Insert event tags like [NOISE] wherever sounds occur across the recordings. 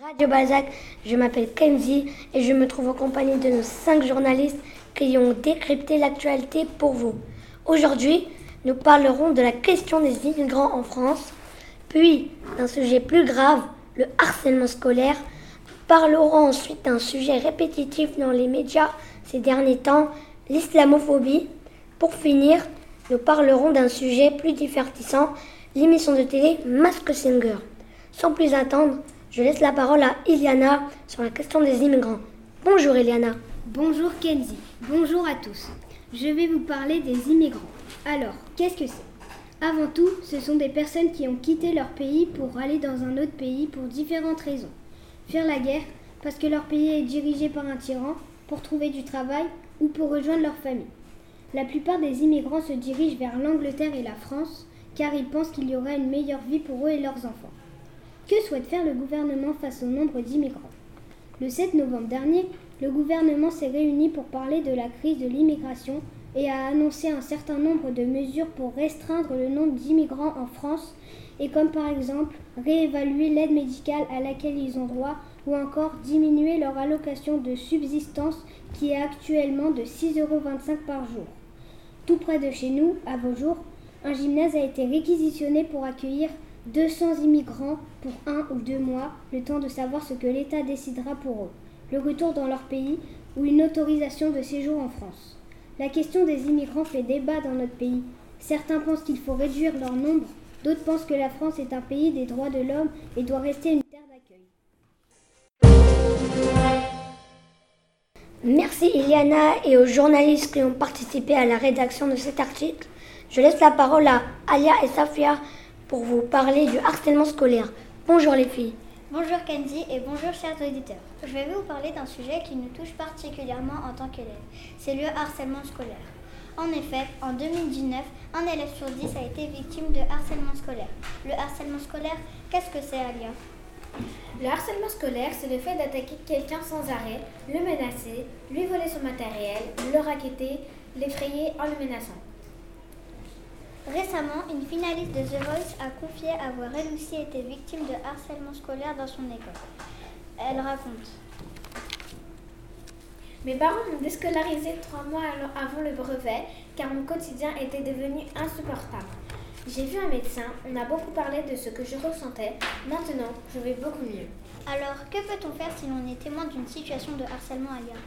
Radio Balzac. Je m'appelle Kenzie et je me trouve en compagnie de nos cinq journalistes qui ont décrypté l'actualité pour vous. Aujourd'hui, nous parlerons de la question des immigrants en France, puis d'un sujet plus grave, le harcèlement scolaire. Nous parlerons ensuite d'un sujet répétitif dans les médias ces derniers temps, l'islamophobie. Pour finir, nous parlerons d'un sujet plus divertissant, l'émission de télé Mask Singer. Sans plus attendre, je laisse la parole à Iliana sur la question des immigrants. Bonjour Iliana. Bonjour Kenzie. Bonjour à tous. Je vais vous parler des immigrants. Alors, qu'est-ce que c'est? Avant tout, ce sont des personnes qui ont quitté leur pays pour aller dans un autre pays pour différentes raisons. Faire la guerre, parce que leur pays est dirigé par un tyran, pour trouver du travail ou pour rejoindre leur famille. La plupart des immigrants se dirigent vers l'Angleterre et la France car ils pensent qu'il y aura une meilleure vie pour eux et leurs enfants. Que souhaite faire le gouvernement face au nombre d'immigrants? Le 7 novembre dernier, le gouvernement s'est réuni pour parler de la crise de l'immigration et a annoncé un certain nombre de mesures pour restreindre le nombre d'immigrants en France et comme par exemple réévaluer l'aide médicale à laquelle ils ont droit ou encore diminuer leur allocation de subsistance qui est actuellement de 6,25 euros par jour. Tout près de chez nous, à vos jours, un gymnase a été réquisitionné pour accueillir 200 immigrants pour un ou deux mois, le temps de savoir ce que l'État décidera pour eux, le retour dans leur pays ou une autorisation de séjour en France. La question des immigrants fait débat dans notre pays. Certains pensent qu'il faut réduire leur nombre, d'autres pensent que la France est un pays des droits de l'homme et doit rester une terre d'accueil. Merci Iliana et aux journalistes qui ont participé à la rédaction de cet article. Je laisse la parole à Alia et Safia pour vous parler du harcèlement scolaire. Bonjour les filles. Bonjour Kenzie et bonjour chers auditeurs. Je vais vous parler d'un sujet qui nous touche particulièrement en tant qu'élèves. C'est le harcèlement scolaire. En effet, en 2019, un élève sur dix a été victime de harcèlement scolaire. Le harcèlement scolaire, qu'est-ce que c'est Alia? Le harcèlement scolaire, c'est le fait d'attaquer quelqu'un sans arrêt, le menacer, lui voler son matériel, le raqueter, l'effrayer en le menaçant. Récemment, une finaliste de The Voice a confié avoir elle aussi été victime de harcèlement scolaire dans son école. Elle raconte. Mes parents m'ont déscolarisé trois mois avant le brevet car mon quotidien était devenu insupportable. J'ai vu un médecin, on a beaucoup parlé de ce que je ressentais. Maintenant, je vais beaucoup mieux. Alors, que peut-on faire si l'on est témoin d'une situation de harcèlement ailleurs?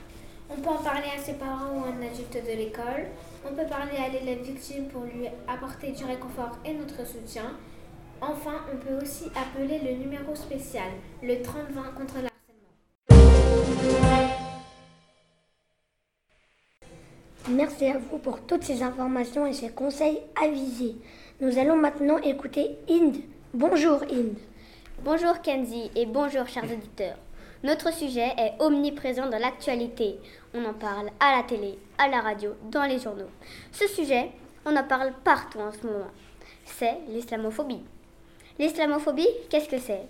On peut en parler à ses parents ou à un adulte de l'école. On peut parler à l'élève victime pour lui apporter du réconfort et notre soutien. Enfin, on peut aussi appeler le numéro spécial, le 3020 contre l'harcèlement. Merci à vous pour toutes ces informations et ces conseils avisés. Nous allons maintenant écouter Inde. Bonjour Inde. Bonjour Kenzie et bonjour chers auditeurs. Notre sujet est omniprésent dans l'actualité. On en parle à la télé, à la radio, dans les journaux. Ce sujet, on en parle partout en ce moment. C'est l'islamophobie. L'islamophobie, qu'est-ce que c'est?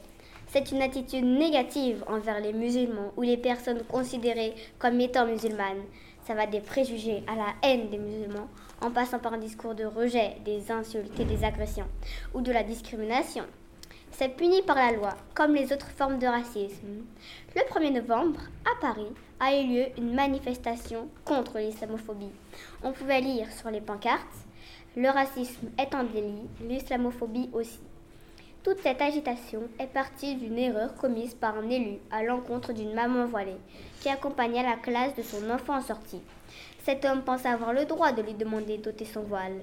C'est une attitude négative envers les musulmans ou les personnes considérées comme étant musulmanes. Ça va des préjugés à la haine des musulmans, en passant par un discours de rejet, des insultes et des agressions, ou de la discrimination. C'est puni par la loi, comme les autres formes de racisme. Le 1er novembre, à Paris, a eu lieu une manifestation contre l'islamophobie. On pouvait lire sur les pancartes Le racisme est un délit, l'islamophobie aussi. Toute cette agitation est partie d'une erreur commise par un élu à l'encontre d'une maman voilée qui accompagnait la classe de son enfant en sortie. Cet homme pensait avoir le droit de lui demander d'ôter son voile.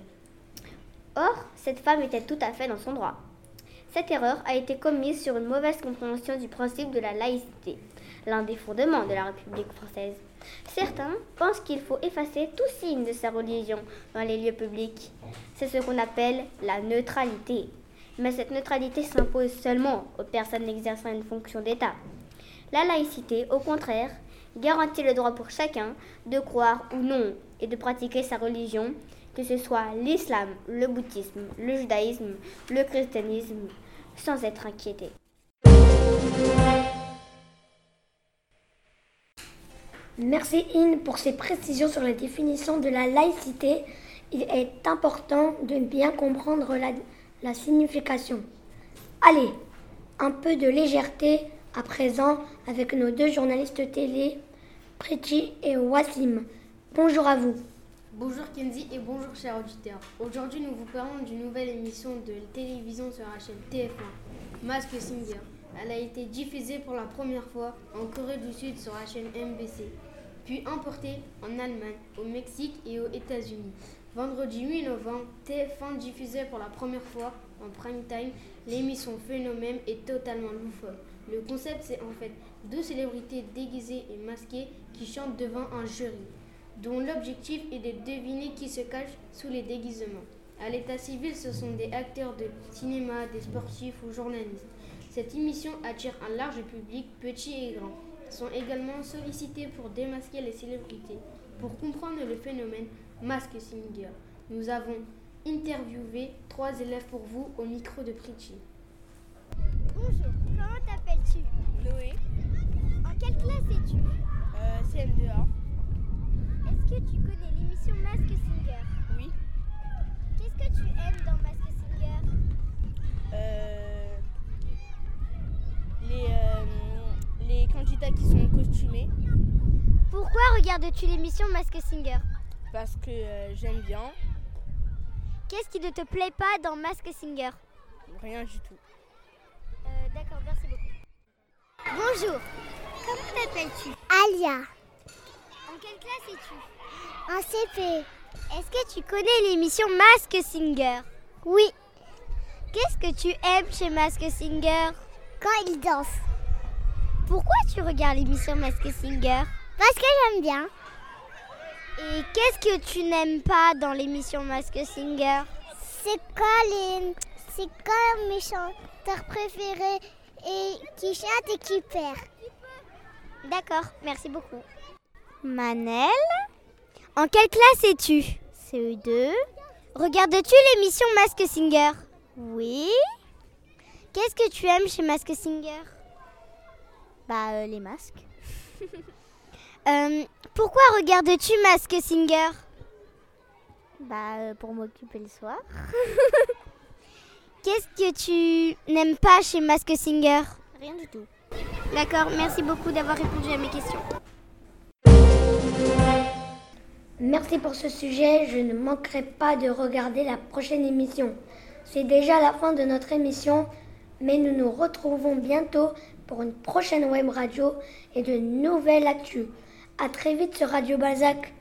Or, cette femme était tout à fait dans son droit. Cette erreur a été commise sur une mauvaise compréhension du principe de la laïcité, l'un des fondements de la République française. Certains pensent qu'il faut effacer tout signe de sa religion dans les lieux publics. C'est ce qu'on appelle la neutralité. Mais cette neutralité s'impose seulement aux personnes exerçant une fonction d'État. La laïcité, au contraire, garantit le droit pour chacun de croire ou non et de pratiquer sa religion, que ce soit l'islam, le bouddhisme, le judaïsme, le christianisme, sans être inquiété. Merci In pour ces précisions sur la définition de la laïcité. Il est important de bien comprendre la, la signification. Allez, un peu de légèreté à présent avec nos deux journalistes télé, Priti et Wassim. Bonjour à vous. Bonjour Kenzie et bonjour chers auditeurs. Aujourd'hui nous vous parlons d'une nouvelle émission de télévision sur la chaîne TF1, Mask Singer. Elle a été diffusée pour la première fois en Corée du Sud sur la chaîne MBC, puis importée en Allemagne, au Mexique et aux États-Unis. Vendredi 8 novembre, TF1 diffusait pour la première fois en prime time l'émission Phénomène est totalement loufoque. Le concept c'est en fait deux célébrités déguisées et masquées qui chantent devant un jury dont l'objectif est de deviner qui se cache sous les déguisements. À l'état civil, ce sont des acteurs de cinéma, des sportifs ou journalistes. Cette émission attire un large public, petit et grand. Ils sont également sollicités pour démasquer les célébrités. Pour comprendre le phénomène Mask Singer, nous avons interviewé trois élèves pour vous au micro de Pritchie. Bonjour, comment t'appelles-tu? Noé, En quelle classe es-tu? Euh, CM2A. Est-ce que tu connais l'émission Mask Singer Oui. Qu'est-ce que tu aimes dans Mask Singer? Euh, les, euh, les candidats qui sont costumés Pourquoi regardes-tu l'émission Mask Singer? Parce que euh, j'aime bien. Qu'est-ce qui ne te plaît pas dans Mask Singer? Rien du tout. Euh, D'accord, merci beaucoup. Bonjour, comment t'appelles-tu? Alia. En quelle classe es-tu En CP. Est-ce que tu connais l'émission Mask Singer? Oui. Qu'est-ce que tu aimes chez Mask Singer? Quand il danse. Pourquoi tu regardes l'émission Mask Singer? Parce que j'aime bien. Et qu'est-ce que tu n'aimes pas dans l'émission Mask Singer? C'est quand les c'est quand mes chanteurs préférés et qui chantent et qui perd? D'accord, merci beaucoup. Manel, en quelle classe es-tu? CE2. Regardes-tu l'émission Mask Singer? Oui. Qu'est-ce que tu aimes chez Mask Singer? Bah euh, les masques. [LAUGHS] Euh, pourquoi regardes-tu Mask Singer? Bah euh, pour m'occuper le soir. [LAUGHS] Qu'est-ce que tu n'aimes pas chez Mask Singer? Rien du tout. D'accord, merci beaucoup d'avoir répondu à mes questions. Merci pour ce sujet. Je ne manquerai pas de regarder la prochaine émission. C'est déjà la fin de notre émission, mais nous nous retrouvons bientôt pour une prochaine web radio et de nouvelles actus. À très vite sur Radio Balzac.